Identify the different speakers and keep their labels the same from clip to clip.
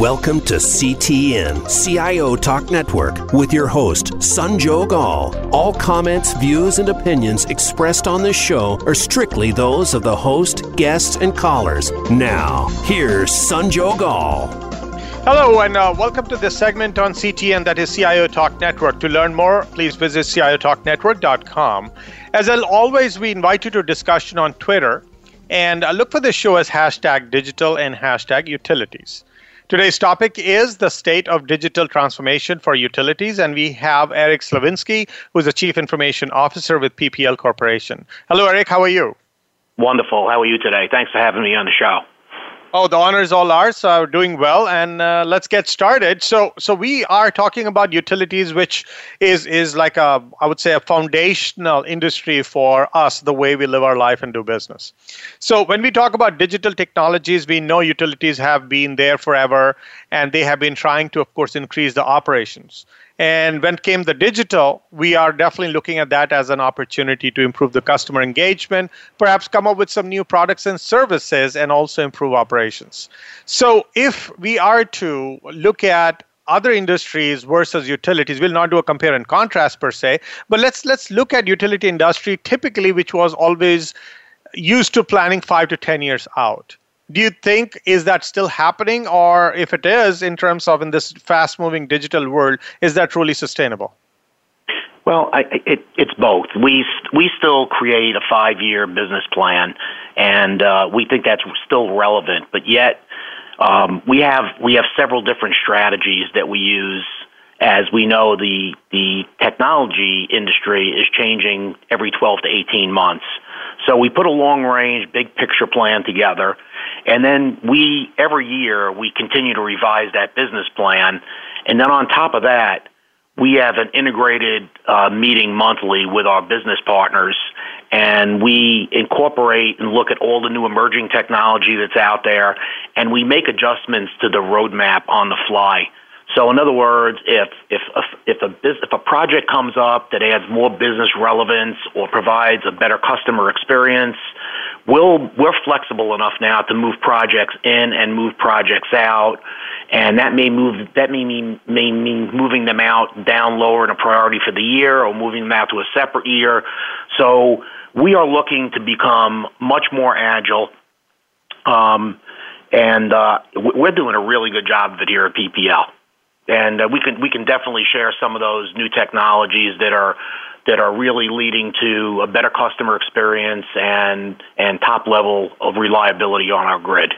Speaker 1: Welcome to CTN, CIO Talk Network, with your host, Sanjog Aul. All comments, views, and opinions expressed on this show are strictly those of the host, guests, and callers. Now, here's Sanjog Aul.
Speaker 2: Hello, and uh, welcome to this segment on CTN, that is CIO Talk Network. To learn more, please visit ciotalknetwork.com. As always, we invite you to discussion on Twitter, and uh, look for the show as hashtag digital and hashtag utilities. Today's topic is the state of digital transformation for utilities, and we have Eric Slavinsky, who's the Chief Information Officer with PPL Corporation. Hello, Eric. How are you?
Speaker 3: Wonderful. How are you today? Thanks for having me on the show.
Speaker 2: Oh, the honor is all ours. So doing well, and uh, let's get started. So, so we are talking about utilities, which is is like a, I would say, a foundational industry for us, the way we live our life and do business. So, when we talk about digital technologies, we know utilities have been there forever, and they have been trying to, of course, increase the operations. And when came the digital, we are definitely looking at that as an opportunity to improve the customer engagement, perhaps come up with some new products and services, and also improve operations. So, if we are to look at other industries versus utilities we'll not do a compare and contrast per se but let's let's look at utility industry typically which was always used to planning 5 to 10 years out do you think is that still happening? Or if it is in terms of in this fast moving digital world is that truly sustainable?
Speaker 3: Well I, it, it's both. We we still create a five year business plan and uh, we think that's still relevant. But yet um, we have we have several different strategies that we use. As we know the the technology industry is changing every 12 to 18 months. So we put a long range big picture plan together and then we, every year, we continue to revise that business plan. And then on top of that, we have an integrated uh, meeting monthly with our business partners, and we incorporate and look at all the new emerging technology that's out there, and we make adjustments to the roadmap on the fly. So, in other words, if if a, if a if a project comes up that adds more business relevance or provides a better customer experience, we'll we're flexible enough now to move projects in and move projects out, and that may move that may mean may mean moving them out down lower in a priority for the year or moving them out to a separate year. So we are looking to become much more agile. Um, and uh, we're doing a really good job of it here at PPL and uh, we can we can definitely share some of those new technologies that are that are really leading to a better customer experience and and top level of reliability on our grid.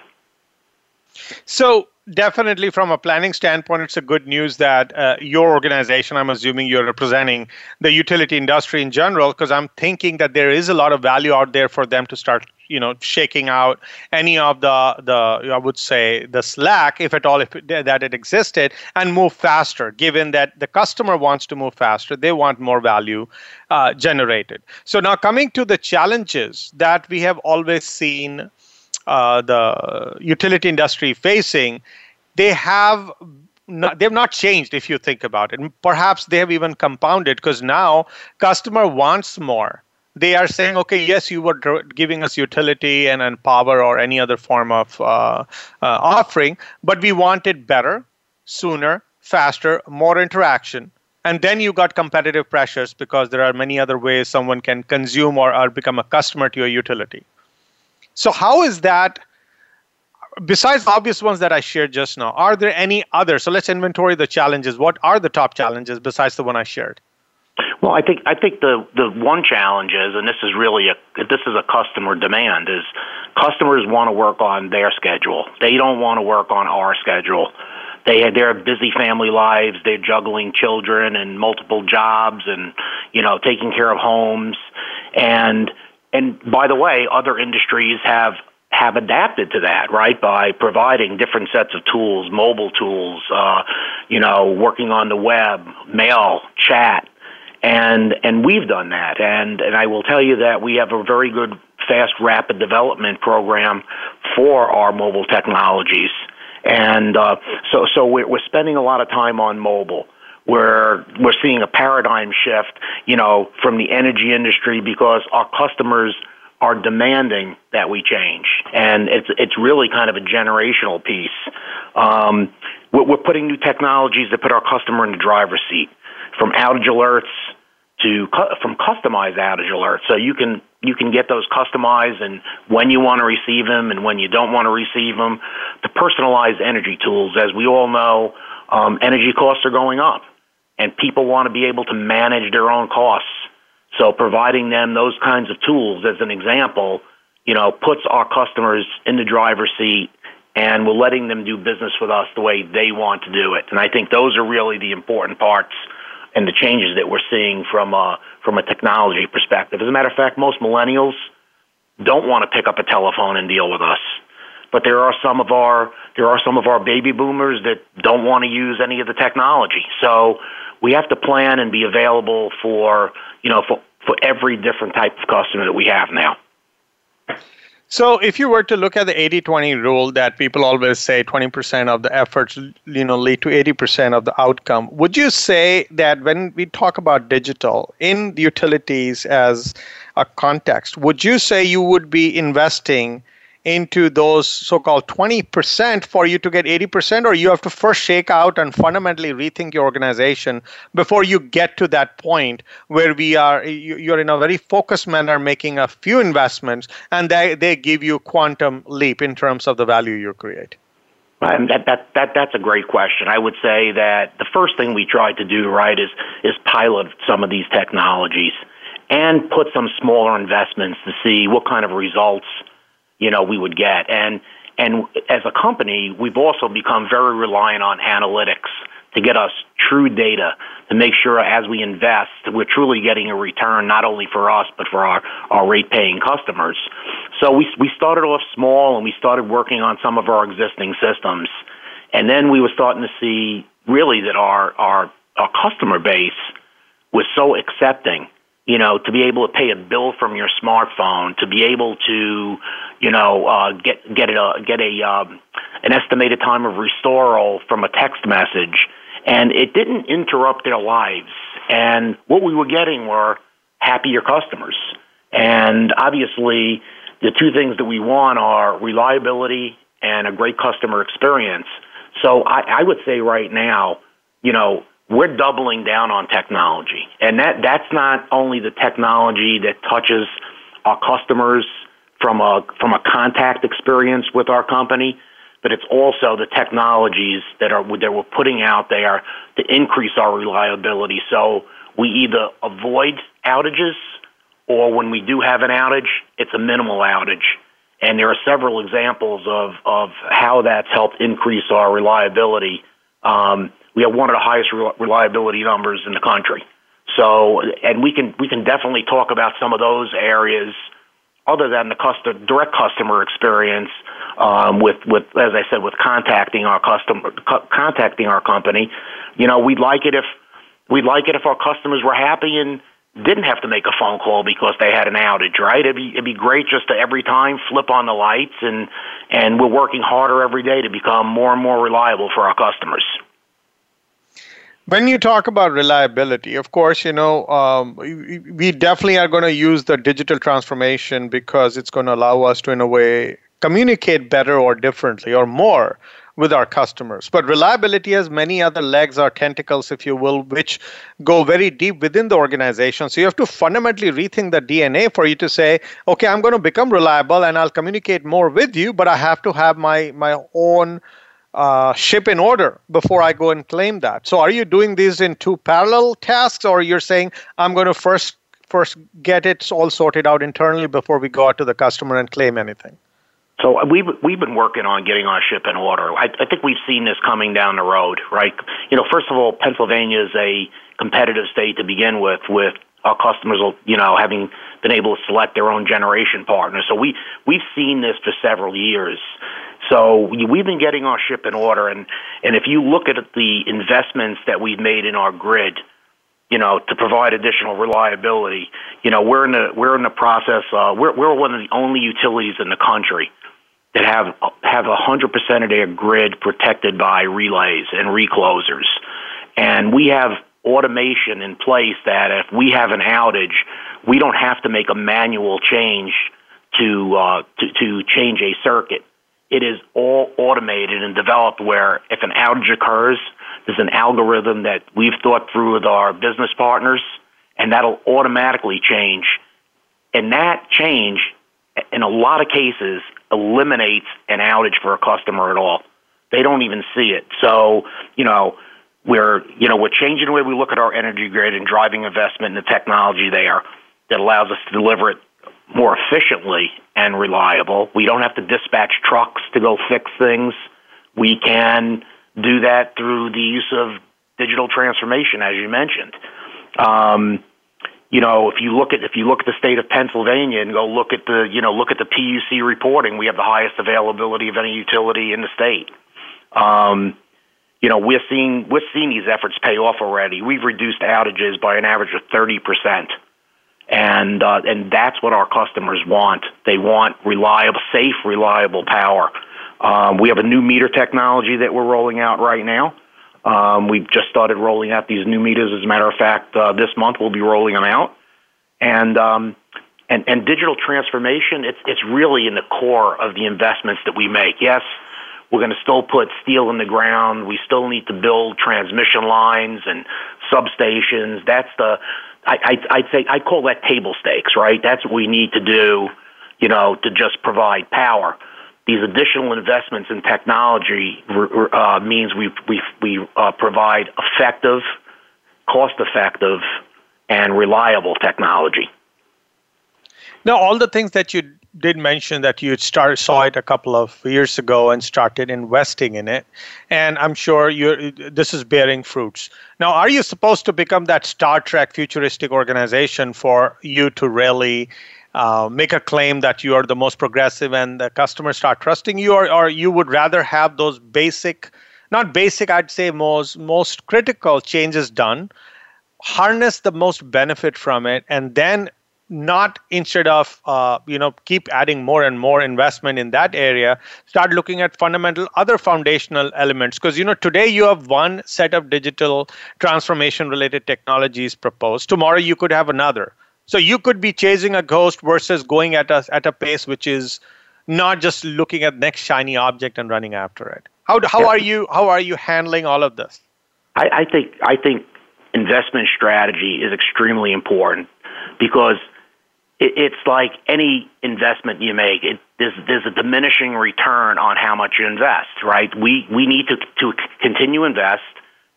Speaker 2: So definitely from a planning standpoint it's a good news that uh, your organization i'm assuming you're representing the utility industry in general because i'm thinking that there is a lot of value out there for them to start you know shaking out any of the the I would say the slack if at all if that it existed and move faster given that the customer wants to move faster they want more value uh, generated so now coming to the challenges that we have always seen uh, the utility industry facing they have not, they've not changed if you think about it. Perhaps they have even compounded because now customer wants more they are saying, okay, yes, you were giving us utility and, and power or any other form of uh, uh, offering, but we want it better, sooner, faster, more interaction. And then you got competitive pressures because there are many other ways someone can consume or, or become a customer to your utility. So, how is that? Besides obvious ones that I shared just now, are there any other? So, let's inventory the challenges. What are the top challenges besides the one I shared?
Speaker 3: Well, I think I think the the one challenge is, and this is really a this is a customer demand, is customers want to work on their schedule. They don't want to work on our schedule. They had their busy family lives. They're juggling children and multiple jobs, and you know taking care of homes. And and by the way, other industries have have adapted to that, right? By providing different sets of tools, mobile tools, uh, you know, working on the web, mail, chat, and and we've done that. And and I will tell you that we have a very good fast rapid development program for our mobile technologies. And uh, so so we're, we're spending a lot of time on mobile. We're we're seeing a paradigm shift you know from the energy industry because our customers are demanding that we change, and it's it's really kind of a generational piece. Um, we're, we're putting new technologies that put our customer in the driver's seat, from outage alerts to from customized outage alerts. So you can you can get those customized and when you want to receive them and when you don't want to receive them. The personalized energy tools, as we all know, um, energy costs are going up, and people want to be able to manage their own costs. So providing them those kinds of tools, as an example, you know, puts our customers in the driver's seat and we're letting them do business with us the way they want to do it. And I think those are really the important parts and the changes that we're seeing from a, from a technology perspective. As a matter of fact, most millennials don't want to pick up a telephone and deal with us. But there are some of our there are some of our baby boomers that don't want to use any of the technology. So we have to plan and be available for you know for, for every different type of customer that we have now.
Speaker 2: So, if you were to look at the 80-20 rule that people always say 20% of the efforts, you know, lead to 80% of the outcome, would you say that when we talk about digital in the utilities as a context, would you say you would be investing into those so-called 20% for you to get 80% or you have to first shake out and fundamentally rethink your organization before you get to that point where we are you're in a very focused manner making a few investments and they, they give you quantum leap in terms of the value you create
Speaker 3: and that, that, that, that's a great question. I would say that the first thing we tried to do, right, is, is pilot some of these technologies and put some smaller investments to see what kind of results you know, we would get. And and as a company, we've also become very reliant on analytics to get us true data to make sure as we invest, we're truly getting a return not only for us but for our, our rate paying customers. So we we started off small and we started working on some of our existing systems. And then we were starting to see really that our our, our customer base was so accepting you know, to be able to pay a bill from your smartphone, to be able to, you know, uh, get get a get a um, an estimated time of restoral from a text message, and it didn't interrupt their lives. And what we were getting were happier customers. And obviously, the two things that we want are reliability and a great customer experience. So I, I would say right now, you know, we're doubling down on technology. And that, that's not only the technology that touches our customers from a, from a contact experience with our company, but it's also the technologies that are that we're putting out there to increase our reliability. So we either avoid outages or when we do have an outage, it's a minimal outage. And there are several examples of, of how that's helped increase our reliability. Um, we have one of the highest reliability numbers in the country. So, and we can we can definitely talk about some of those areas other than the customer, direct customer experience um, with with as I said with contacting our customer co- contacting our company. You know, we'd like it if we'd like it if our customers were happy and didn't have to make a phone call because they had an outage, right? It'd be it'd be great just to every time flip on the lights and and we're working harder every day to become more and more reliable for our customers.
Speaker 2: When you talk about reliability, of course, you know, um, we definitely are going to use the digital transformation because it's going to allow us to, in a way, communicate better or differently or more with our customers. But reliability has many other legs or tentacles, if you will, which go very deep within the organization. So you have to fundamentally rethink the DNA for you to say, okay, I'm going to become reliable and I'll communicate more with you, but I have to have my my own uh, ship in order before I go and claim that. So are you doing these in two parallel tasks, or you're saying I'm going to first first get it all sorted out internally before we go out to the customer and claim anything?
Speaker 3: So we've we've been working on getting our ship in order. I, I think we've seen this coming down the road, right? You know, first of all, Pennsylvania is a competitive state to begin with, with our customers, you know, having been able to select their own generation partner. So we we've seen this for several years. So we've been getting our ship in order, and and if you look at the investments that we've made in our grid, you know, to provide additional reliability, you know, we're in the we're in the process. Uh, we're we're one of the only utilities in the country that have have hundred percent of their grid protected by relays and reclosers, and we have automation in place that if we have an outage, we don't have to make a manual change to, uh, to to change a circuit. It is all automated and developed where if an outage occurs, there's an algorithm that we've thought through with our business partners, and that'll automatically change. And that change, in a lot of cases, eliminates an outage for a customer at all. They don't even see it. So, you know, we're you know we're changing the way we look at our energy grid and driving investment in the technology there that allows us to deliver it more efficiently and reliable. We don't have to dispatch trucks to go fix things. We can do that through the use of digital transformation, as you mentioned. Um, you know, if you look at if you look at the state of Pennsylvania and go look at the you know look at the PUC reporting, we have the highest availability of any utility in the state. Um, you know, we're seeing we're seeing these efforts pay off already. We've reduced outages by an average of thirty percent, and uh, and that's what our customers want. They want reliable, safe, reliable power. Um, we have a new meter technology that we're rolling out right now. Um, we've just started rolling out these new meters. As a matter of fact, uh, this month we'll be rolling them out. And um, and and digital transformation, it's it's really in the core of the investments that we make. Yes, we're going to still put steel in the ground. We still need to build transmission lines and substations. That's the I, I I'd say I call that table stakes, right? That's what we need to do, you know, to just provide power these additional investments in technology uh, means we we we uh, provide effective, cost-effective, and reliable technology.
Speaker 2: Now, all the things that you did mention that you started saw it a couple of years ago and started investing in it, and I'm sure you this is bearing fruits. Now, are you supposed to become that Star Trek futuristic organization for you to really uh, make a claim that you are the most progressive and the customers start trusting you, or, or you would rather have those basic, not basic, I'd say most most critical changes done, harness the most benefit from it, and then not instead of uh, you know keep adding more and more investment in that area start looking at fundamental other foundational elements because you know today you have one set of digital transformation related technologies proposed tomorrow you could have another so you could be chasing a ghost versus going at a at a pace which is not just looking at next shiny object and running after it. How how are you how are you handling all of this?
Speaker 3: I, I think I think investment strategy is extremely important because it's like any investment you make. It, there's there's a diminishing return on how much you invest. Right? We we need to to continue invest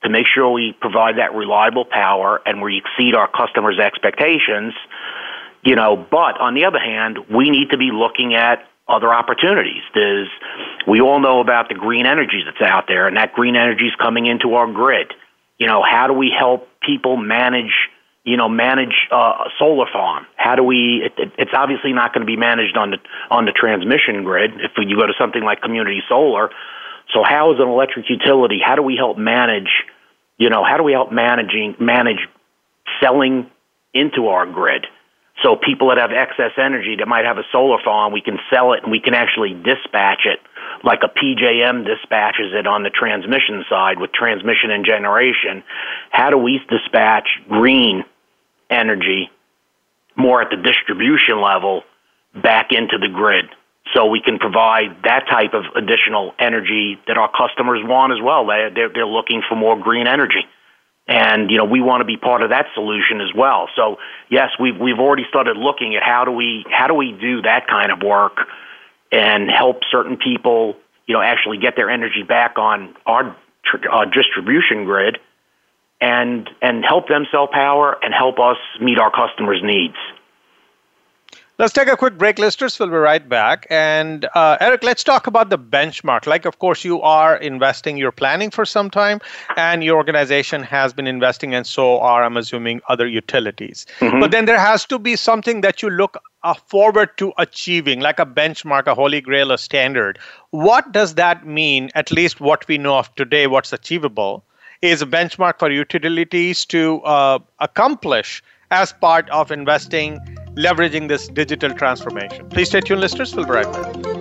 Speaker 3: to make sure we provide that reliable power and we exceed our customers' expectations. You know, but on the other hand, we need to be looking at other opportunities. There's, we all know about the green energy that's out there, and that green energy is coming into our grid. You know, how do we help people manage? You know, manage uh, a solar farm. How do we? It, it, it's obviously not going to be managed on the on the transmission grid. If you go to something like community solar, so how is an electric utility? How do we help manage? You know, how do we help managing manage selling into our grid? So people that have excess energy that might have a solar farm, we can sell it and we can actually dispatch it like a PJM dispatches it on the transmission side with transmission and generation. How do we dispatch green energy more at the distribution level back into the grid? so we can provide that type of additional energy that our customers want as well. They, they're, they're looking for more green energy. And, you know, we want to be part of that solution as well. So, yes, we've, we've already started looking at how do we, how do we do that kind of work and help certain people, you know, actually get their energy back on our uh, distribution grid and, and help them sell power and help us meet our customers' needs.
Speaker 2: Let's take a quick break, listeners. We'll be right back. And uh, Eric, let's talk about the benchmark. Like, of course, you are investing, you're planning for some time, and your organization has been investing, and so are, I'm assuming, other utilities. Mm-hmm. But then there has to be something that you look uh, forward to achieving, like a benchmark, a holy grail, a standard. What does that mean, at least what we know of today, what's achievable? Is a benchmark for utilities to uh, accomplish as part of investing, leveraging this digital transformation. Please stay tuned, listeners. We'll be right back.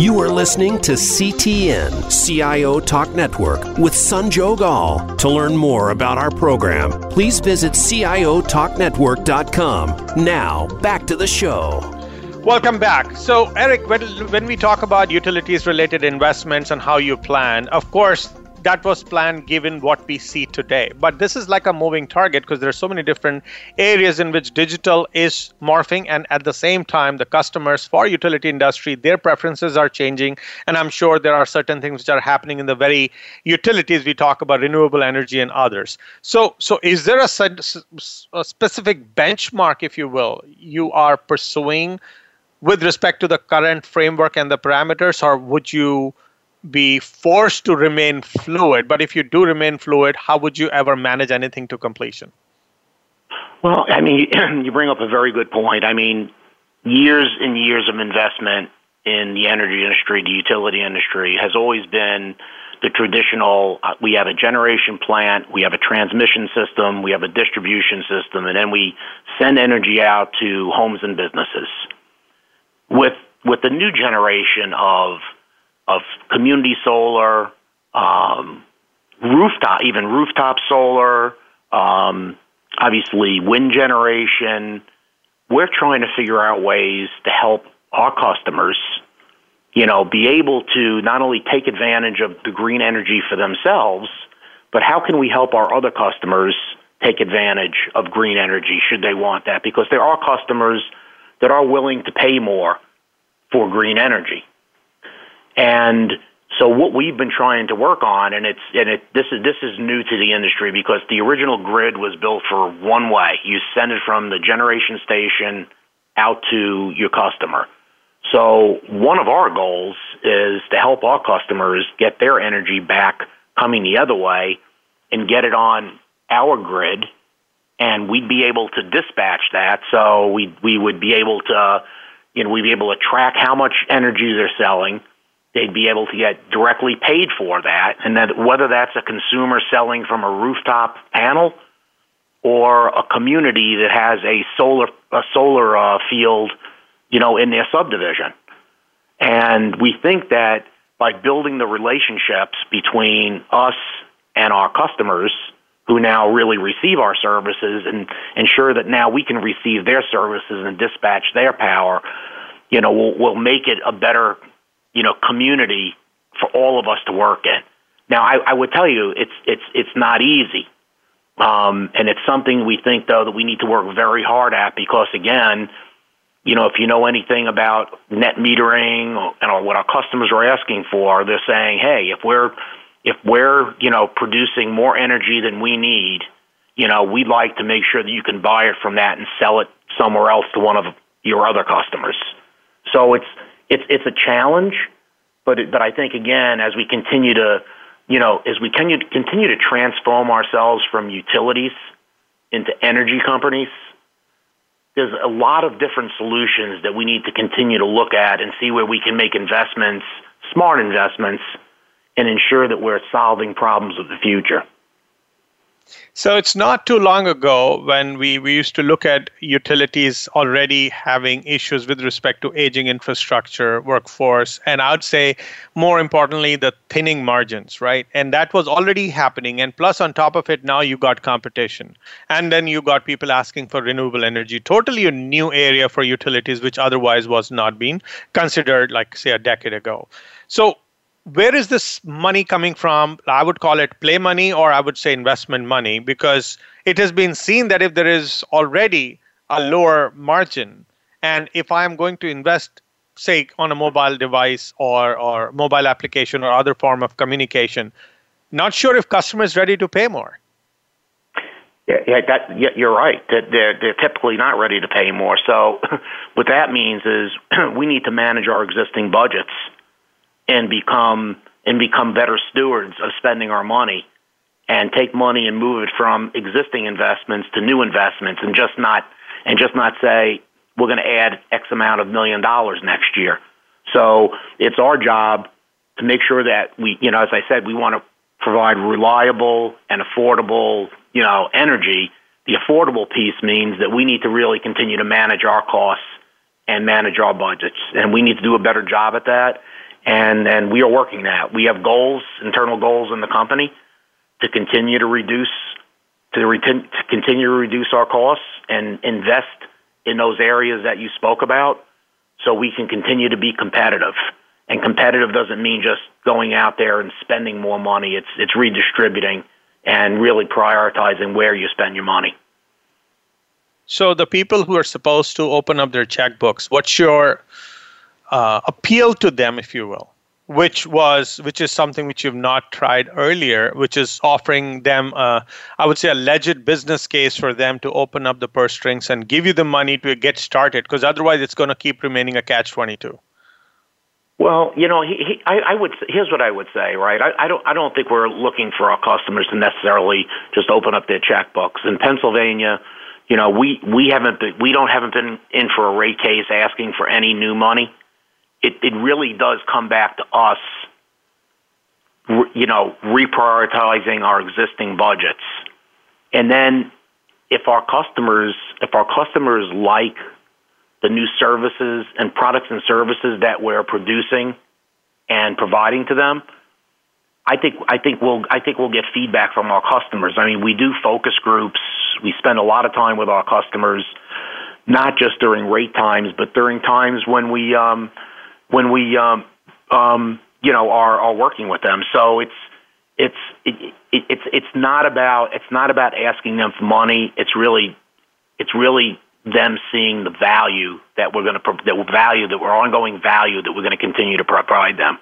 Speaker 1: You are listening to CTN CIO Talk Network with Sanjog Aul. To learn more about our program, please visit CIOTalkNetwork.com. Now, back to the show.
Speaker 2: Welcome back. So, Eric, when, when we talk about utilities related investments and how you plan, of course, that was planned given what we see today. But this is like a moving target because there are so many different areas in which digital is morphing, and at the same time, the customers for utility industry, their preferences are changing, and I'm sure there are certain things which are happening in the very utilities we talk about, renewable energy and others. So, so is there a, a specific benchmark, if you will, you are pursuing with respect to the current framework and the parameters, or would you? Be forced to remain fluid. But if you do remain fluid, how would you ever manage anything to completion?
Speaker 3: Well, I mean, you bring up a very good point. I mean, years and years of investment in the energy industry, the utility industry, has always been the traditional uh, we have a generation plant, we have a transmission system, we have a distribution system, and then we send energy out to homes and businesses. With with the new generation of of community solar, um, rooftop, even rooftop solar, um, obviously wind generation. We're trying to figure out ways to help our customers, you know, be able to not only take advantage of the green energy for themselves, but how can we help our other customers take advantage of green energy should they want that? Because there are customers that are willing to pay more for green energy. And so what we've been trying to work on, and it's and it this is this is new to the industry because the original grid was built for one way. You send it from the generation station out to your customer. So one of our goals is to help our customers get their energy back coming the other way and get it on our grid and we'd be able to dispatch that so we we would be able to you know we'd be able to track how much energy they're selling they'd be able to get directly paid for that, and that whether that's a consumer selling from a rooftop panel or a community that has a solar a solar uh, field, you know, in their subdivision. And we think that by building the relationships between us and our customers who now really receive our services and ensure that now we can receive their services and dispatch their power, you know, we'll, we'll make it a better you know, community for all of us to work in. Now, I, I would tell you, it's it's it's not easy, um, and it's something we think though that we need to work very hard at because again, you know, if you know anything about net metering or, and what our customers are asking for, they're saying, hey, if we're if we're you know producing more energy than we need, you know, we'd like to make sure that you can buy it from that and sell it somewhere else to one of your other customers. So it's it's it's a challenge, but it, but I think again as we continue to you know as we continue continue to transform ourselves from utilities into energy companies, there's a lot of different solutions that we need to continue to look at and see where we can make investments, smart investments, and ensure that we're solving problems of the future.
Speaker 2: So it's not too long ago when we, we used to look at utilities already having issues with respect to aging infrastructure, workforce, and I would say more importantly, the thinning margins, right? And that was already happening. And plus, on top of it, now you got competition. And then you got people asking for renewable energy, totally a new area for utilities, which otherwise was not being considered, like, say, a decade ago. So where is this money coming from? I would call it play money or I would say investment money because it has been seen that if there is already a lower margin and if I am going to invest say on a mobile device or or mobile application or other form of communication not sure if customer is ready to pay more
Speaker 3: Yeah, that you're right. That they're they're typically not ready to pay more. So, what that means is we need to manage our existing budgets and become and become better stewards of spending our money and take money and move it from existing investments to new investments and just not and just not say we're going to add X amount of million dollars next year. So it's our job to make sure that we, you know, as I said, we want to provide reliable and affordable, you know, energy. The affordable piece means that we need to really continue to manage our costs and manage our budgets, and we need to do a better job at that. And and we are working that. We have goals, internal goals in the company, to continue to reduce to, retain, to continue to reduce our costs and invest in those areas that you spoke about, so we can continue to be competitive. And competitive doesn't mean just going out there and spending more money. It's it's redistributing and really prioritizing where you spend your money.
Speaker 2: So the people who are supposed to open up their checkbooks, what's your uh, appeal to them, if you will? Which was which is something which you've not tried earlier, which is offering them, uh, I would say, a legit business case for them to open up the purse strings and give you the money to get started, because otherwise it's going to keep remaining a catch twenty two.
Speaker 3: Well, you know, he, he, I, I would. Here's what I would say, right? I, I don't. I don't think we're looking for our customers to necessarily just open up their checkbooks. In Pennsylvania, you know, we we haven't been, we don't haven't been in for a rate case asking for any new money. It it really does come back to us, you know, reprioritizing our existing budgets, and then if our customers if our customers like the new services and products and services that we're producing and providing to them, I think I think we'll I think we'll get feedback from our customers. I mean, we do focus groups. We spend a lot of time with our customers, not just during rate times, but during times when we um, when we um, um, you know are are working with them. So it's it's it, it, it's it's not about it's not about asking them for money. It's really it's really them seeing the value that we're going to that value that we're ongoing value that we're going to continue to provide them.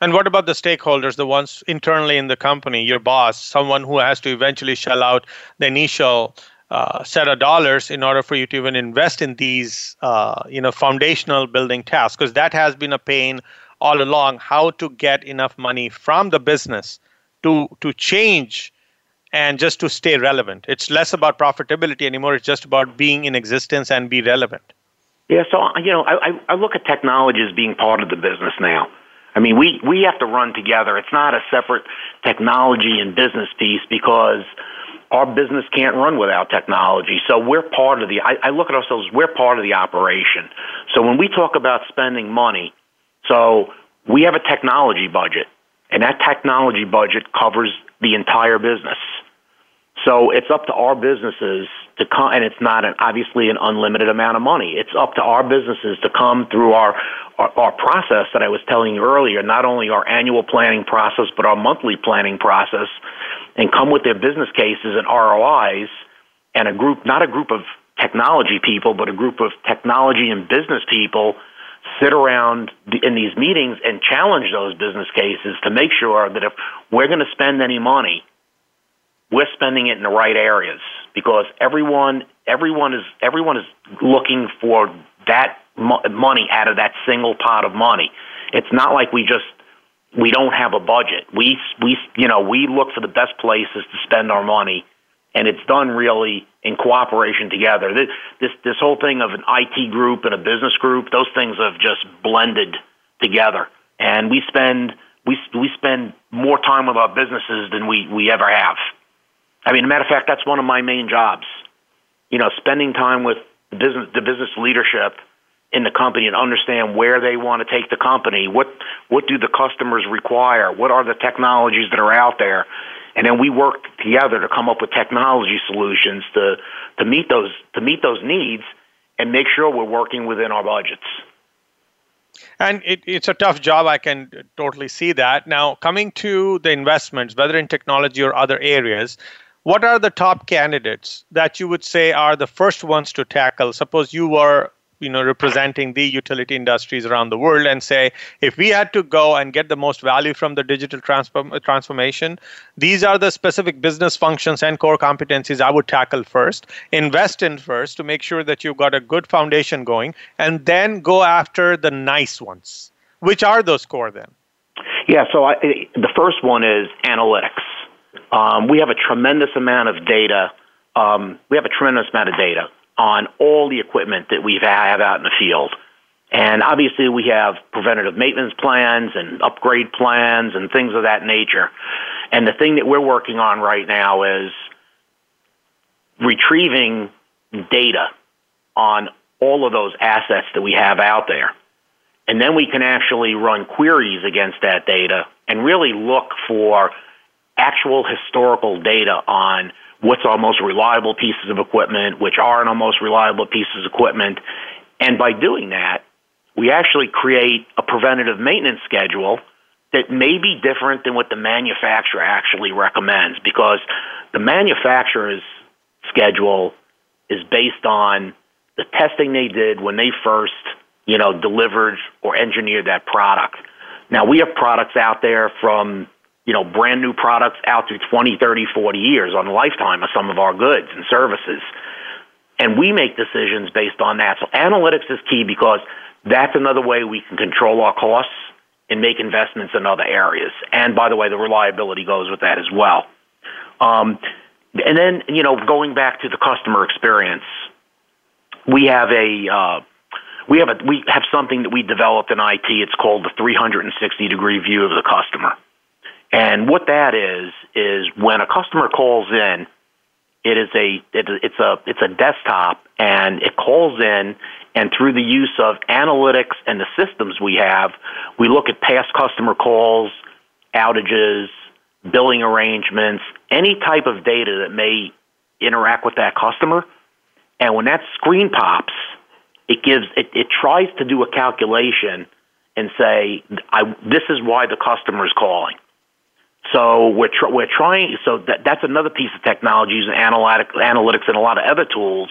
Speaker 2: And what about the stakeholders, the ones internally in the company, your boss, someone who has to eventually shell out the initial uh, set of dollars in order for you to even invest in these, uh, you know, foundational building tasks? Because that has been a pain all along. How to get enough money from the business to to change and just to stay relevant. It's less about profitability anymore. It's just about being in existence and be relevant.
Speaker 3: Yeah, so you know, I, I look at technology as being part of the business now. I mean, we we have to run together. It's not a separate technology and business piece because our business can't run without technology. So we're part of the. I, I look at ourselves. We're part of the operation. So when we talk about spending money, so we have a technology budget, and that technology budget covers the entire business. So it's up to our businesses to come, and it's not an, obviously an unlimited amount of money. It's up to our businesses to come through our, our, our process that I was telling you earlier, not only our annual planning process, but our monthly planning process, and come with their business cases and ROIs, and a group, not a group of technology people, but a group of technology and business people sit around in these meetings and challenge those business cases to make sure that if we're going to spend any money, we're spending it in the right areas because everyone everyone is everyone is looking for that mo- money out of that single pot of money. It's not like we just we don't have a budget. We we you know we look for the best places to spend our money, and it's done really in cooperation together. This this this whole thing of an IT group and a business group, those things have just blended together, and we spend we we spend more time with our businesses than we we ever have. I mean, a matter of fact, that's one of my main jobs. You know, spending time with the business, the business leadership in the company and understand where they want to take the company. What what do the customers require? What are the technologies that are out there? And then we work together to come up with technology solutions to to meet those to meet those needs and make sure we're working within our budgets.
Speaker 2: And it, it's a tough job. I can totally see that. Now, coming to the investments, whether in technology or other areas, what are the top candidates that you would say are the first ones to tackle? Suppose you were you know representing the utility industries around the world and say if we had to go and get the most value from the digital transform- transformation these are the specific business functions and core competencies i would tackle first invest in first to make sure that you've got a good foundation going and then go after the nice ones. Which are those core then?
Speaker 3: Yeah so I, the first one is analytics um, we have a tremendous amount of data um, we have a tremendous amount of data on all the equipment that we have out in the field. And obviously, we have preventative maintenance plans and upgrade plans and things of that nature. And the thing that we're working on right now is retrieving data on all of those assets that we have out there. And then we can actually run queries against that data and really look for actual historical data on what's our most reliable pieces of equipment, which aren't our most reliable pieces of equipment. And by doing that, we actually create a preventative maintenance schedule that may be different than what the manufacturer actually recommends because the manufacturer's schedule is based on the testing they did when they first, you know, delivered or engineered that product. Now we have products out there from you know, brand new products out to 20, 30, 40 years on the lifetime of some of our goods and services. And we make decisions based on that. So analytics is key because that's another way we can control our costs and make investments in other areas. And by the way, the reliability goes with that as well. Um, and then, you know, going back to the customer experience, we have a uh, we have a we have something that we developed in IT. It's called the 360 degree view of the customer. And what that is is when a customer calls in, it is a it's a it's a desktop and it calls in and through the use of analytics and the systems we have, we look at past customer calls, outages, billing arrangements, any type of data that may interact with that customer. And when that screen pops, it gives it, it tries to do a calculation and say, I, this is why the customer is calling. So we're tr- we're trying. So that that's another piece of technology using analytic, analytics and a lot of other tools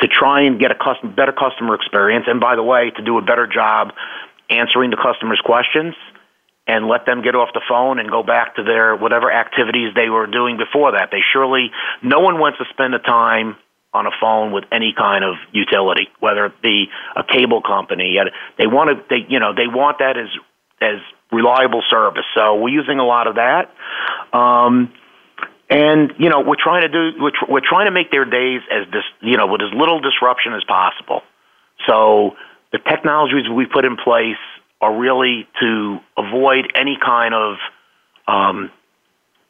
Speaker 3: to try and get a custom, better customer experience. And by the way, to do a better job answering the customer's questions and let them get off the phone and go back to their whatever activities they were doing before that. They surely no one wants to spend the time on a phone with any kind of utility, whether it be a cable company. They want to, they you know, they want that as as reliable service. So we're using a lot of that. Um, and you know we're trying to do we're, tr- we're trying to make their days as dis, you know with as little disruption as possible. So the technologies we put in place are really to avoid any kind of um,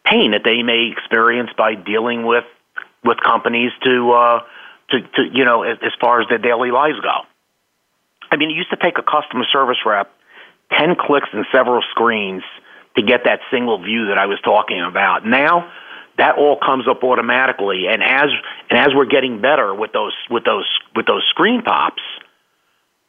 Speaker 3: pain that they may experience by dealing with with companies to uh, to, to you know as, as far as their daily lives go. I mean, it used to take a customer service rep 10 clicks and several screens to get that single view that I was talking about. Now, that all comes up automatically and as and as we're getting better with those with those with those screen pops,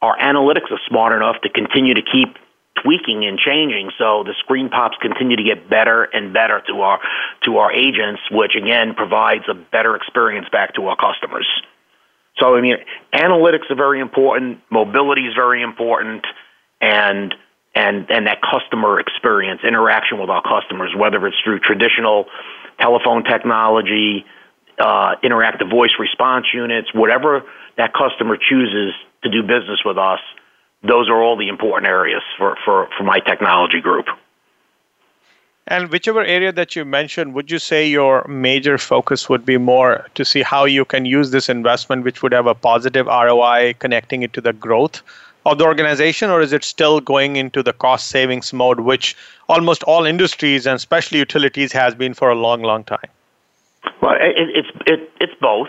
Speaker 3: our analytics are smart enough to continue to keep tweaking and changing so the screen pops continue to get better and better to our to our agents which again provides a better experience back to our customers. So I mean analytics are very important, mobility is very important and and, and that customer experience, interaction with our customers, whether it's through traditional telephone technology, uh, interactive voice response units, whatever that customer chooses to do business with us, those are all the important areas for, for, for my technology group.
Speaker 2: And whichever area that you mentioned, would you say your major focus would be more to see how you can use this investment, which would have a positive ROI, connecting it to the growth of the organization, or is it still going into the cost savings mode, which almost all industries and especially utilities has been for a long, long time?
Speaker 3: Well, it, it's it, it's both.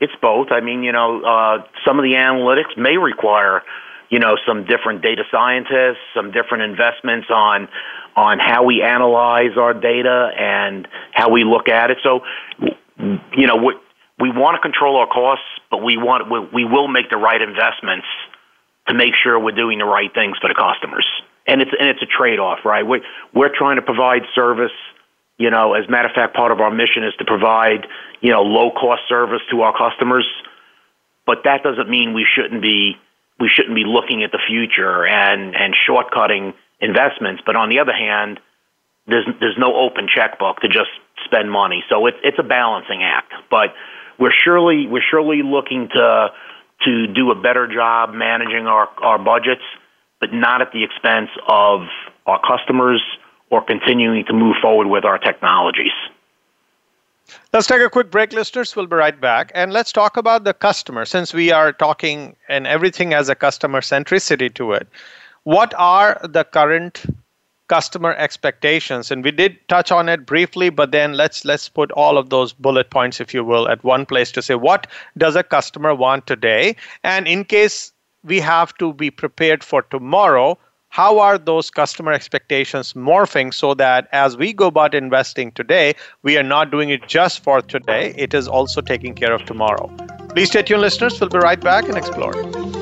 Speaker 3: It's both. I mean, you know, uh, some of the analytics may require, you know, some different data scientists, some different investments on on how we analyze our data and how we look at it. So, you know, we, we want to control our costs, but we want we, we will make the right investments to make sure we're doing the right things for the customers. And it's and it's a trade off, right? We're we're trying to provide service. You know, as a matter of fact, part of our mission is to provide you know low cost service to our customers. but that doesn't mean we shouldn't be we shouldn't be looking at the future and and shortcutting investments. But on the other hand, there's there's no open checkbook to just spend money. So it's it's a balancing act. But we're surely we're surely looking to to do a better job managing our, our budgets, but not at the expense of our customers or continuing to move forward with our technologies.
Speaker 2: Let's take a quick break, listeners. We'll be right back. And let's talk about the customer since we are talking and everything has a customer centricity to it. What are the current customer expectations. And we did touch on it briefly but then let's let's put all of those bullet points if you will at one place to say what does a customer want today? And in case we have to be prepared for tomorrow how are those customer expectations morphing so that as we go about investing today we are not doing it just for today it is also taking care of tomorrow? Please stay tuned listeners. We'll be right back and explore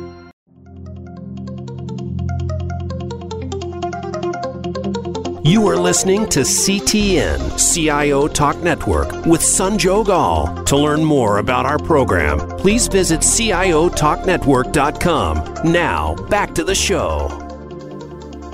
Speaker 1: You are listening to CTN CIO Talk Network with Sanjog Aul. To learn more about our program, please visit CIOTalkNetwork.com. Now, back to the show.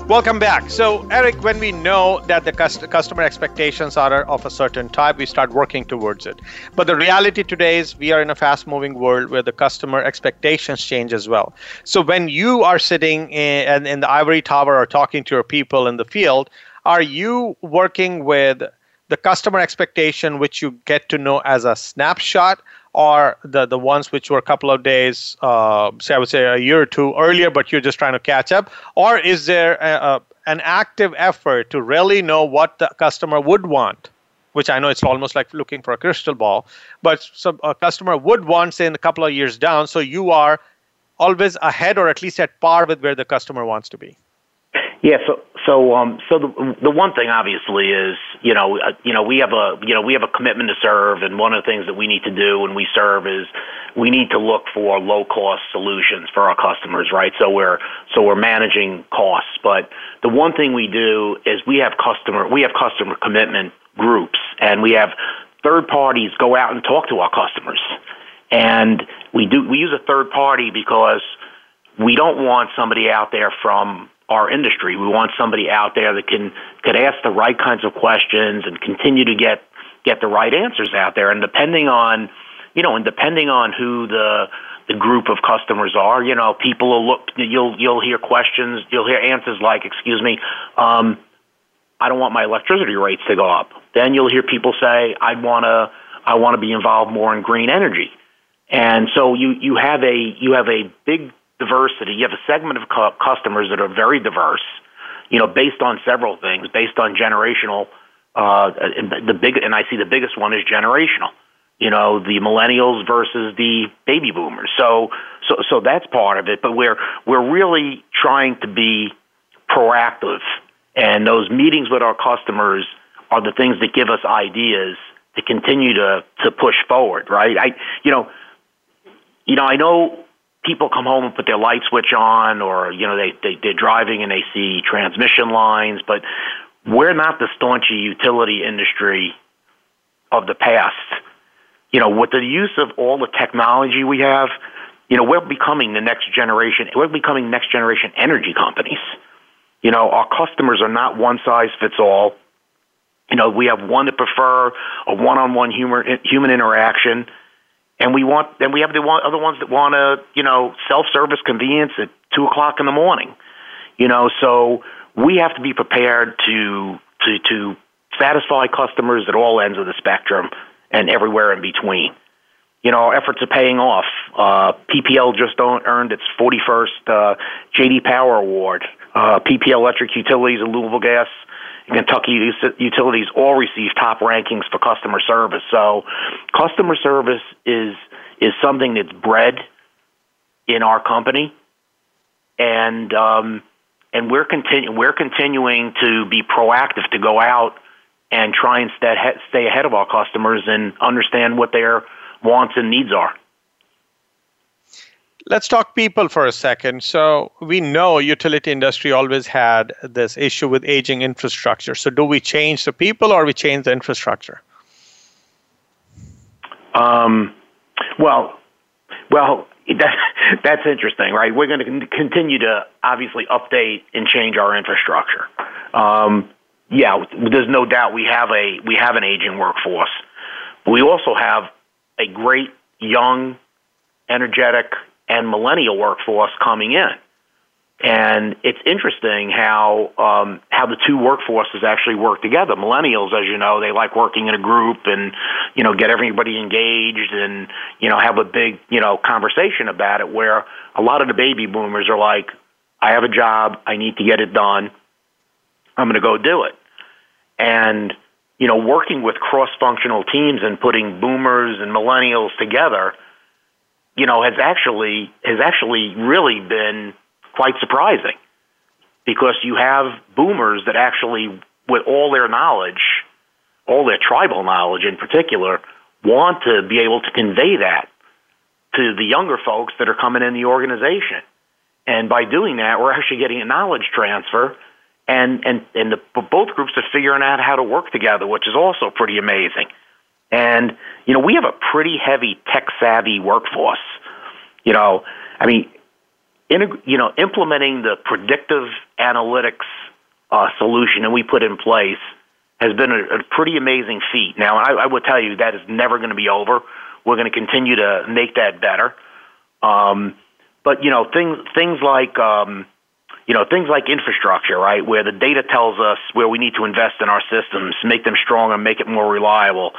Speaker 2: Welcome back. So, Eric, when we know that the customer expectations are of a certain type, we start working towards it. But the reality today is we are in a fast moving world where the customer expectations change as well. So, when you are sitting in, in the ivory tower or talking to your people in the field, are you working with the customer expectation which you get to know as a snapshot or the, the ones which were a couple of days uh, say i would say a year or two earlier but you're just trying to catch up? Or is there a, a, an active effort to really know what the customer would want which i know it's almost like looking for a crystal ball but some, a customer would want say in a couple of years down so you are always ahead or at least at par with where the customer wants to be?
Speaker 3: Yeah, so so um so the the one thing obviously is you know uh, you know we have a you know we have a commitment to serve, and one of the things that we need to do when we serve is we need to look for low cost solutions for our customers, right? So we're so we're managing costs, but the one thing we do is we have customer we have customer commitment groups, and we have third parties go out and talk to our customers, and we do we use a third party because we don't want somebody out there from our industry. We want somebody out there that can could ask the right kinds of questions and continue to get get the right answers out there. And depending on, you know, and depending on who the the group of customers are, you know, people will look. You'll you'll hear questions. You'll hear answers like, "Excuse me, um, I don't want my electricity rates to go up." Then you'll hear people say, "I want to I want to be involved more in green energy." And so you you have a you have a big diversity. You have a segment of cu- customers that are very diverse, you know, based on several things, based on generational. Uh, the big, and I see the biggest one is generational. You know, the millennials versus the baby boomers. So, so, so that's part of it. But we're we're really trying to be proactive, and those meetings with our customers are the things that give us ideas to continue to to push forward. Right? I, you know, you know, I know people come home and put their light switch on or you know they, they they're driving and they see transmission lines but we're not the staunchy utility industry of the past. You know with the use of all the technology we have you know we're becoming the next generation we're becoming next generation energy companies. You know our customers are not one size fits all. You know we have one that prefer a one-on-one human human interaction and we want then we have the one, other ones that want to you know self service convenience at two o'clock in the morning you know so we have to be prepared to to to satisfy customers at all ends of the spectrum and everywhere in between you know, our efforts are paying off. Uh, PPL just earned its 41st uh, JD Power Award. Uh, PPL Electric Utilities and Louisville Gas and Kentucky Utilities all receive top rankings for customer service. So, customer service is is something that's bred in our company, and um, and we're continu- we're continuing to be proactive to go out and try and stay, stay ahead of our customers and understand what their wants and needs are.
Speaker 2: Let's talk people for a second. So we know utility industry always had this issue with aging infrastructure. So do we change the people or we change the infrastructure?
Speaker 3: Um, well, well, that, that's interesting, right? We're going to continue to obviously update and change our infrastructure. Um, yeah, there's no doubt we have a we have an aging workforce. We also have a great young, energetic, and millennial workforce coming in. And it's interesting how um, how the two workforces actually work together. Millennials, as you know, they like working in a group and you know get everybody engaged and you know have a big you know conversation about it. Where a lot of the baby boomers are like, I have a job, I need to get it done, I'm going to go do it. And you know, working with cross-functional teams and putting boomers and millennials together you know, has actually has actually really been quite surprising because you have boomers that actually, with all their knowledge, all their tribal knowledge in particular, want to be able to convey that to the younger folks that are coming in the organization. And by doing that, we're actually getting a knowledge transfer, and and and the, both groups are figuring out how to work together, which is also pretty amazing. And, you know, we have a pretty heavy tech savvy workforce. You know, I mean, in, you know, implementing the predictive analytics uh, solution that we put in place has been a, a pretty amazing feat. Now, I, I would tell you that is never going to be over. We're going to continue to make that better. Um, but you know, things things like um, you know, things like infrastructure, right, where the data tells us where we need to invest in our systems, make them stronger, make it more reliable.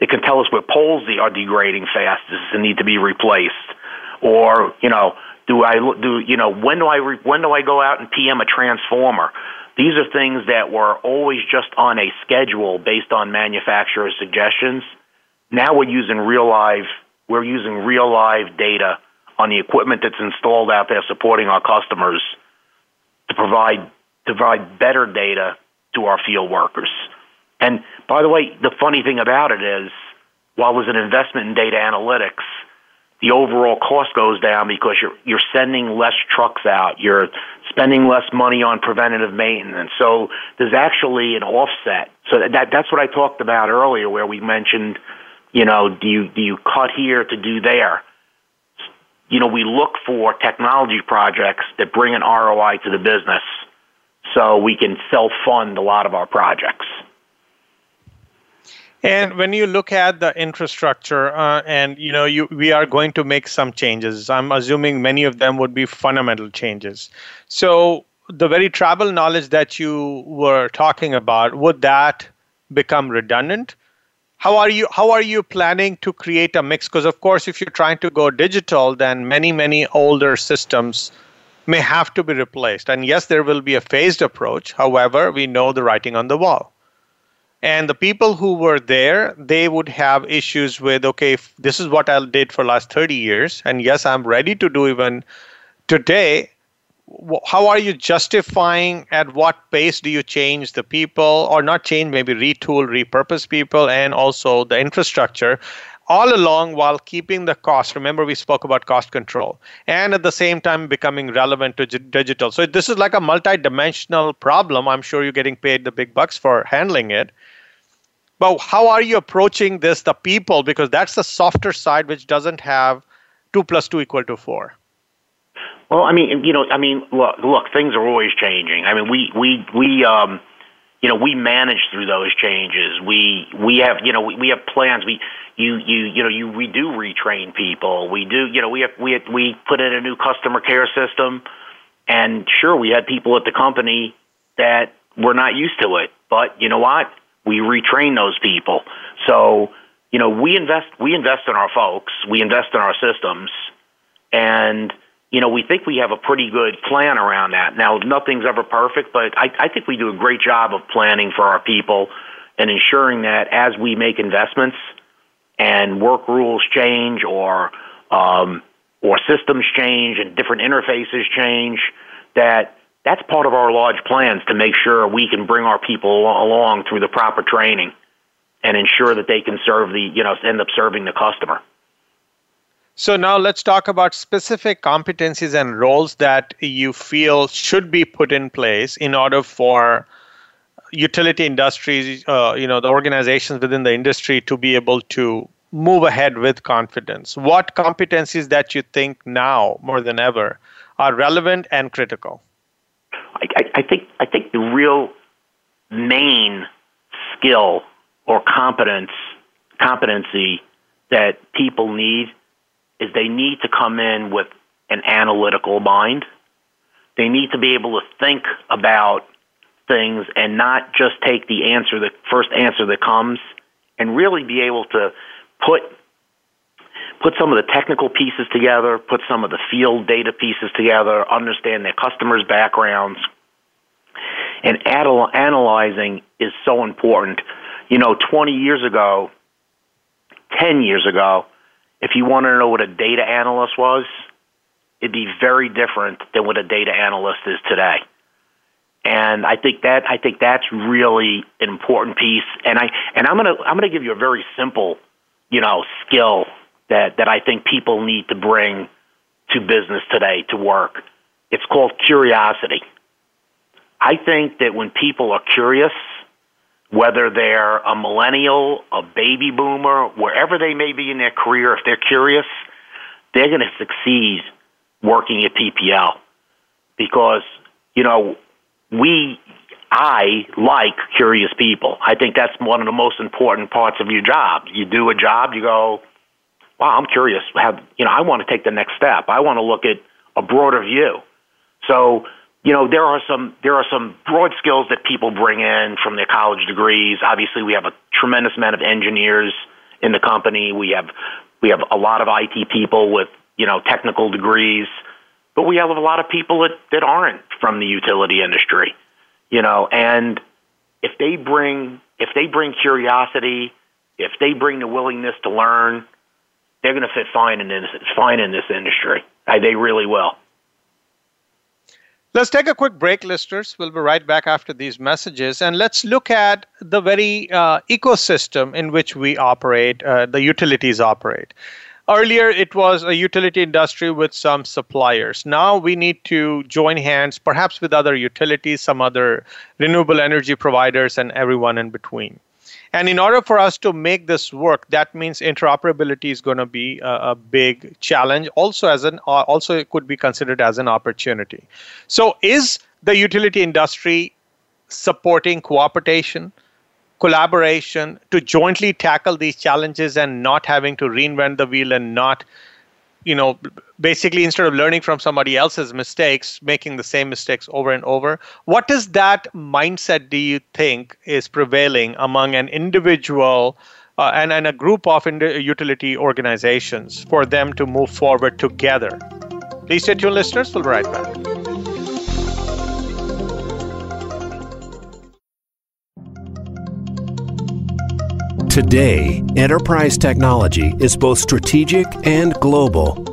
Speaker 3: It can tell us where poles are degrading fastest and need to be replaced. Or, you know, do I do you know when do I re, when do I go out and PM a transformer? These are things that were always just on a schedule based on manufacturer's suggestions. Now we're using real live we're using real live data on the equipment that's installed out there supporting our customers to provide to provide better data to our field workers. And by the way, the funny thing about it is, while there's an investment in data analytics, the overall cost goes down because you're you're sending less trucks out, you're spending less money on preventative maintenance. So there's actually an offset. So that that's what I talked about earlier, where we mentioned, you know, do you do you cut here to do there? You know, we look for technology projects that bring an ROI to the business so we can self fund a lot of our projects.
Speaker 2: And when you look at the infrastructure, uh, and you know, you we are going to make some changes. I'm assuming many of them would be fundamental changes. So the very tribal knowledge that you were talking about, would that become redundant? How are you how are you planning to create a mix? Because of course if you're trying to go digital then many many older systems may have to be replaced. And yes there will be a phased approach. However we know the writing on the wall. And the people who were there they would have issues with okay this is what i did for last 30 years and yes i'm ready to do even today how are you justifying at what pace do you change the people or not change maybe retool repurpose people and also the infrastructure all along while keeping the cost? Remember we spoke about cost control and at the same time becoming relevant to digital. So this is like a multi-dimensional problem. I'm sure you're getting paid the big bucks for handling it. But how are you approaching this the people? Because that's the softer side which doesn't have 2 plus 2 equal to 4
Speaker 3: well, I mean, you know, I mean, look, look, things are always changing. I mean, we we we um, you know, we manage through those changes. We we have, you know, we, we have plans. We you you you know, you we do retrain people. We do, you know, we have we have, we put in a new customer care system, and sure, we had people at the company that were not used to it, but you know what? We retrain those people. So you know, we invest we invest in our folks, we invest in our systems, and you know, we think we have a pretty good plan around that. Now, nothing's ever perfect, but I, I think we do a great job of planning for our people and ensuring that as we make investments and work rules change or um, or systems change and different interfaces change, that that's part of our large plans to make sure we can bring our people along through the proper training and ensure that they can serve the you know end up serving the customer.
Speaker 2: So now let's talk about specific competencies and roles that you feel should be put in place in order for utility industries, uh, you know, the organizations within the industry to be able to move ahead with confidence. What competencies that you think now more than ever are relevant and critical?
Speaker 3: I, I, I think I think the real main skill or competence competency that people need is they need to come in with an analytical mind. They need to be able to think about things and not just take the answer, the first answer that comes, and really be able to put put some of the technical pieces together, put some of the field data pieces together, understand their customers' backgrounds, and analyzing is so important. You know, 20 years ago, 10 years ago, if you want to know what a data analyst was, it'd be very different than what a data analyst is today. And I think that I think that's really an important piece. And I and I'm gonna I'm gonna give you a very simple, you know, skill that that I think people need to bring to business today to work. It's called curiosity. I think that when people are curious, whether they're a millennial, a baby boomer, wherever they may be in their career, if they're curious, they're going to succeed working at PPL because, you know, we, I like curious people. I think that's one of the most important parts of your job. You do a job, you go, wow, I'm curious. Have, you know, I want to take the next step. I want to look at a broader view. So, you know, there are some there are some broad skills that people bring in from their college degrees. Obviously, we have a tremendous amount of engineers in the company. We have we have a lot of IT people with you know technical degrees, but we have a lot of people that that aren't from the utility industry. You know, and if they bring if they bring curiosity, if they bring the willingness to learn, they're going to fit fine in this fine in this industry. They really will.
Speaker 2: Let's take a quick break, listeners. We'll be right back after these messages. And let's look at the very uh, ecosystem in which we operate, uh, the utilities operate. Earlier, it was a utility industry with some suppliers. Now we need to join hands, perhaps with other utilities, some other renewable energy providers, and everyone in between. And in order for us to make this work, that means interoperability is going to be a, a big challenge. Also, as an uh, also it could be considered as an opportunity. So, is the utility industry supporting cooperation, collaboration to jointly tackle these challenges and not having to reinvent the wheel and not you know basically instead of learning from somebody else's mistakes making the same mistakes over and over what is that mindset do you think is prevailing among an individual uh, and, and a group of utility organizations for them to move forward together? Please stay tuned listeners. We'll be right back
Speaker 1: Today, enterprise technology is both strategic and global.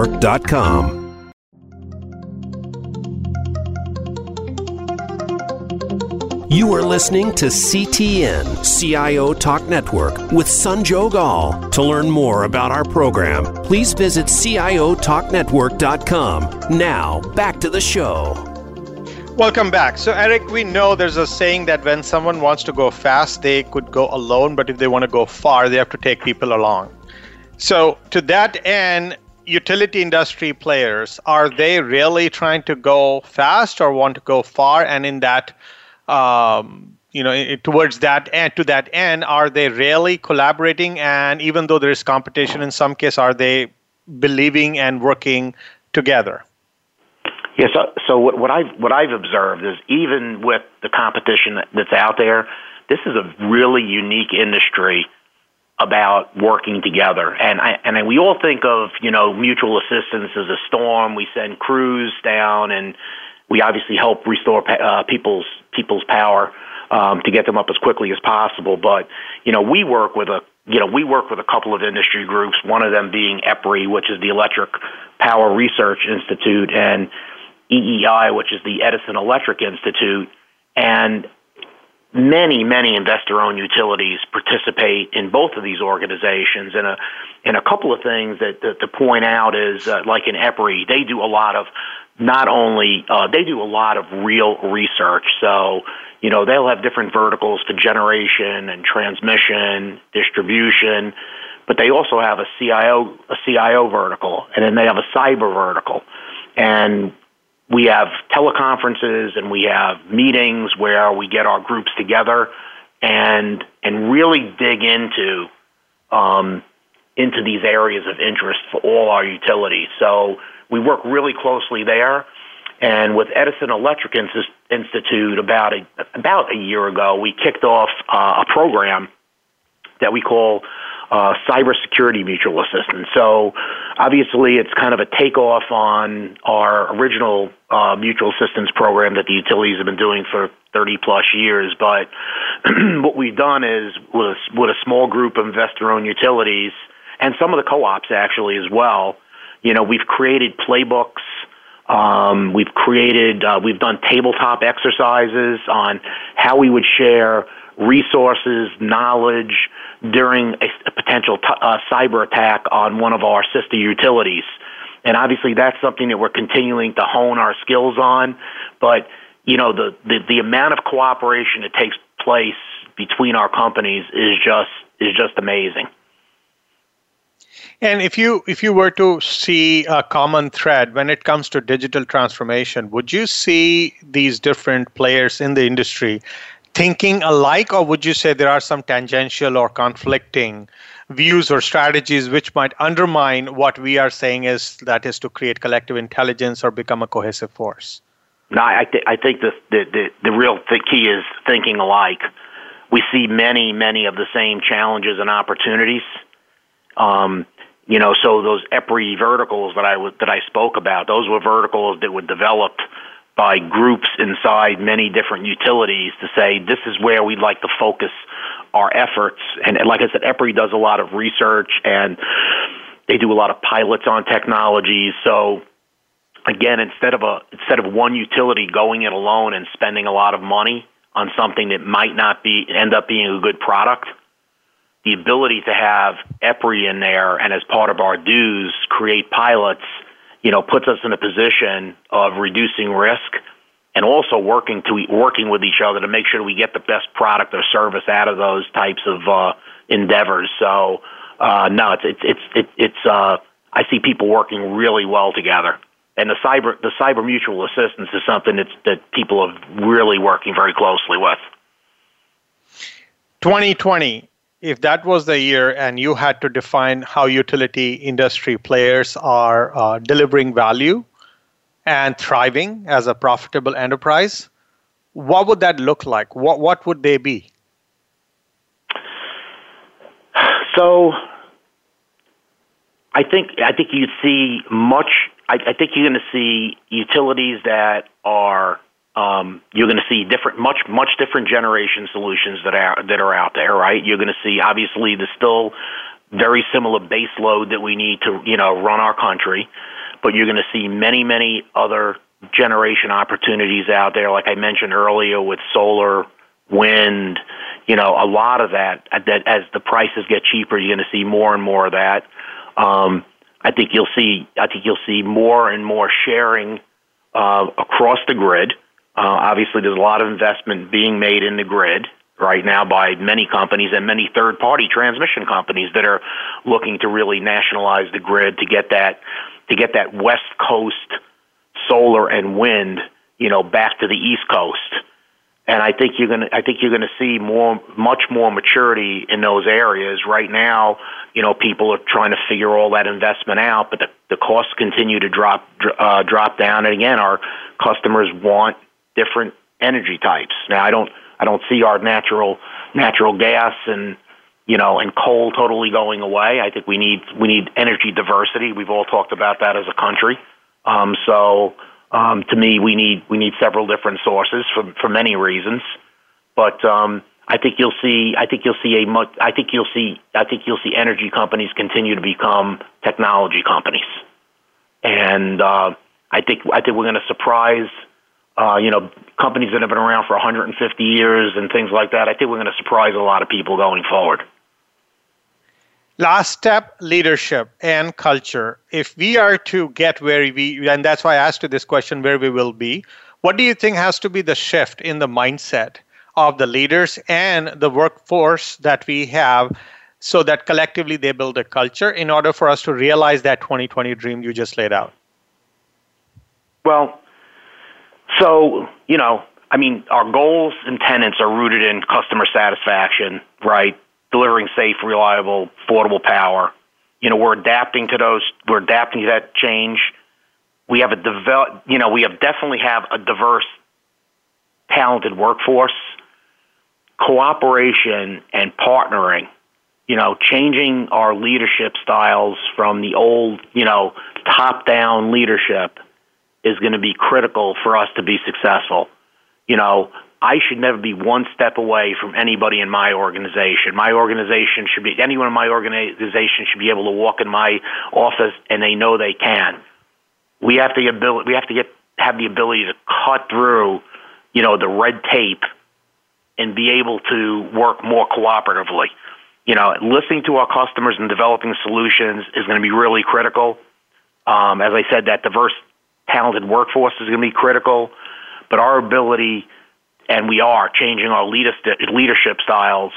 Speaker 1: CIOTalkNetwork.com. You are listening to CTN CIO Talk Network with Sanjog Aul. To learn more about our program, please visit CIOTalkNetwork.com. Now, back to the show.
Speaker 2: Welcome back. So, Eric, we know there's a saying that when someone wants to go fast, they could go alone, but if they want to go far, they have to take people along. So, to that end, utility industry players are they really trying to go fast or want to go far? And in that, um, you know, towards that and to that end, are they really collaborating? And even though there is competition in some case, are they believing and working together?
Speaker 3: Yeah, so, so what, what I've what I've observed is even with the competition that's out there, this is a really unique industry about working together. And I, and I, we all think of you know mutual assistance as a storm. We send crews down, and we obviously help restore uh, people's people's power um, to get them up as quickly as possible. But you know we work with a you know we work with a couple of industry groups. One of them being EPRI, which is the Electric Power Research Institute, and EEI, which is the Edison Electric Institute, and many, many investor-owned utilities participate in both of these organizations. And a and a couple of things that, that to point out is uh, like in EPRI, they do a lot of not only uh, they do a lot of real research. So you know they'll have different verticals to generation and transmission, distribution, but they also have a CIO a CIO vertical, and then they have a cyber vertical. And we have teleconferences and we have meetings where we get our groups together and and really dig into um, into these areas of interest for all our utilities. So we work really closely there. And with Edison Electric Institute, about a about a year ago, we kicked off uh, a program that we call uh, cybersecurity mutual assistance. So obviously, it's kind of a takeoff on our original uh, mutual assistance program that the utilities have been doing for 30 plus years. But what we've done is with a, with a small group of investor-owned utilities and some of the co-ops actually as well. You know, we've created playbooks. Um, we've created, uh, we've done tabletop exercises on how we would share resources, knowledge during a, a potential t- uh, cyber attack on one of our sister utilities. And obviously, that's something that we're continuing to hone our skills on. But you know, the, the, the amount of cooperation that takes place between our companies is just is just amazing.
Speaker 2: And if you if you were to see a common thread when it comes to digital transformation, would you see these different players in the industry thinking alike, or would you say there are some tangential or conflicting views or strategies which might undermine what we are saying is that is to create collective intelligence or become a cohesive force?
Speaker 3: No, I, th- I think the, the, the, the real th- key is thinking alike. We see many, many of the same challenges and opportunities. Um, you know, so those EPRI verticals that I w- that I spoke about, those were verticals that were developed by groups inside many different utilities to say this is where we'd like to focus our efforts. And, like I said, EPRI does a lot of research and they do a lot of pilots on technologies. So again, instead of a instead of one utility going it alone and spending a lot of money on something that might not be end up being a good product, the ability to have EPRI in there and as part of our dues create pilots – you know, puts us in a position of reducing risk and also working to working with each other to make sure we get the best product or service out of those types of uh, endeavors. So, uh, no, it's it's it's it, it's uh, I see people working really well together, and the cyber the cyber mutual assistance is something that's that people are really working very closely with.
Speaker 2: 2020 if that was the year and you had to define how utility industry players are uh, delivering value and thriving as a profitable enterprise, what would that look like? What what would they be?
Speaker 3: So, I think I think you see much. I, I think you're going to see utilities that are um, you're going to see different, much, much different generation solutions that are that are out there, right? You're going to see obviously the still very similar base load that we need to, you know, run our country, but you're going to see many, many other generation opportunities out there, like I mentioned earlier, with solar, wind, you know, a lot of that. That as the prices get cheaper, you're going to see more and more of that. Um, I think you'll see. I think you'll see more and more sharing uh, across the grid Uh, obviously, there's a lot of investment being made in the grid right now by many companies and many third party transmission companies that are looking to really nationalize the grid to get that to get that west coast solar and wind you know back to the east coast. And I think you're going to I think you're going to see more much more maturity in those areas. Right now you know people are trying to figure all that investment out but the the costs continue to drop uh, drop down. And again our customers want different energy types now I don't I don't see our natural natural gas and you know and coal totally going away. I think we need we need energy diversity. We've all talked about that as a country. Um, so um, to me, we need we need several different sources for for many reasons. But um, I think you'll see I think you'll see a much I think you'll see I think you'll see energy companies continue to become technology companies, and uh, I think I think we're going to surprise uh, you know, companies that have been around for 150 years and things like that. I think we're going to surprise a lot of people going forward.
Speaker 2: Last step leadership and culture. If we are to get where we, and that's why I asked you this question, where we will be, what do you think has to be the shift in the mindset of the leaders and the workforce that we have so that collectively they build a culture in order for us to realize that 2020 dream you just laid out?
Speaker 3: Well, so, you know, I mean, our goals and tenants are rooted in customer satisfaction, right? Delivering safe, reliable, affordable power. You know, we're adapting to those. We're adapting to that change. We have a develop. You know, we have definitely have a diverse, talented workforce. Cooperation and partnering. You know, changing our leadership styles from the old, you know, top-down leadership is going to be critical for us to be successful. You know, I should never be one step away from anybody in my organization. My organization should be anyone in my organization should be able to walk in my office and they know they can. We have the ability we have to get have the ability to cut through, you know, the red tape and be able to work more cooperatively. You know, listening to our customers and developing solutions is going to be really critical. Um, as I said, that diverse talented workforce is going to be critical, but our ability, and we are changing our leadership styles,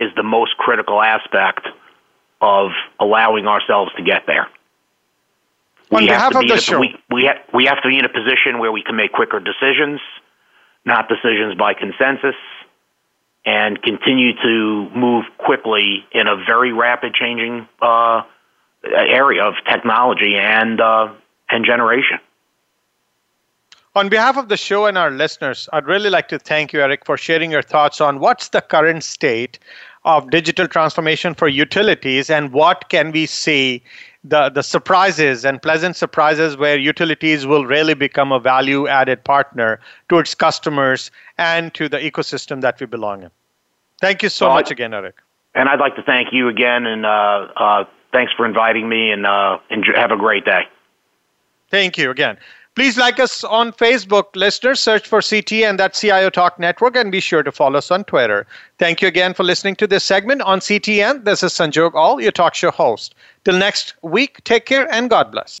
Speaker 3: is the most critical aspect of allowing ourselves to get there.
Speaker 2: On we behalf of the show,
Speaker 3: we, we, ha- we have to be in a position where we can make quicker decisions, not decisions by consensus, and continue to move quickly in a very rapid changing uh, area of technology and uh, and generation.
Speaker 2: On behalf of the show and our listeners, I'd really like to thank you, Eric, for sharing your thoughts on what's the current state of digital transformation for utilities and what can we see the, the surprises and pleasant surprises where utilities will really become a value added partner to its customers and to the ecosystem that we belong in. Thank you so well, much again, Eric.
Speaker 3: And I'd like to thank you again, and uh, uh, thanks for inviting me, and uh, enjoy, have a great day.
Speaker 2: Thank you again. Please like us on Facebook, listeners. Search for CT and that CIO Talk Network, and be sure to follow us on Twitter. Thank you again for listening to this segment on CTN. This is Sanjog Aul, your talk show host. Till next week, take care and God bless.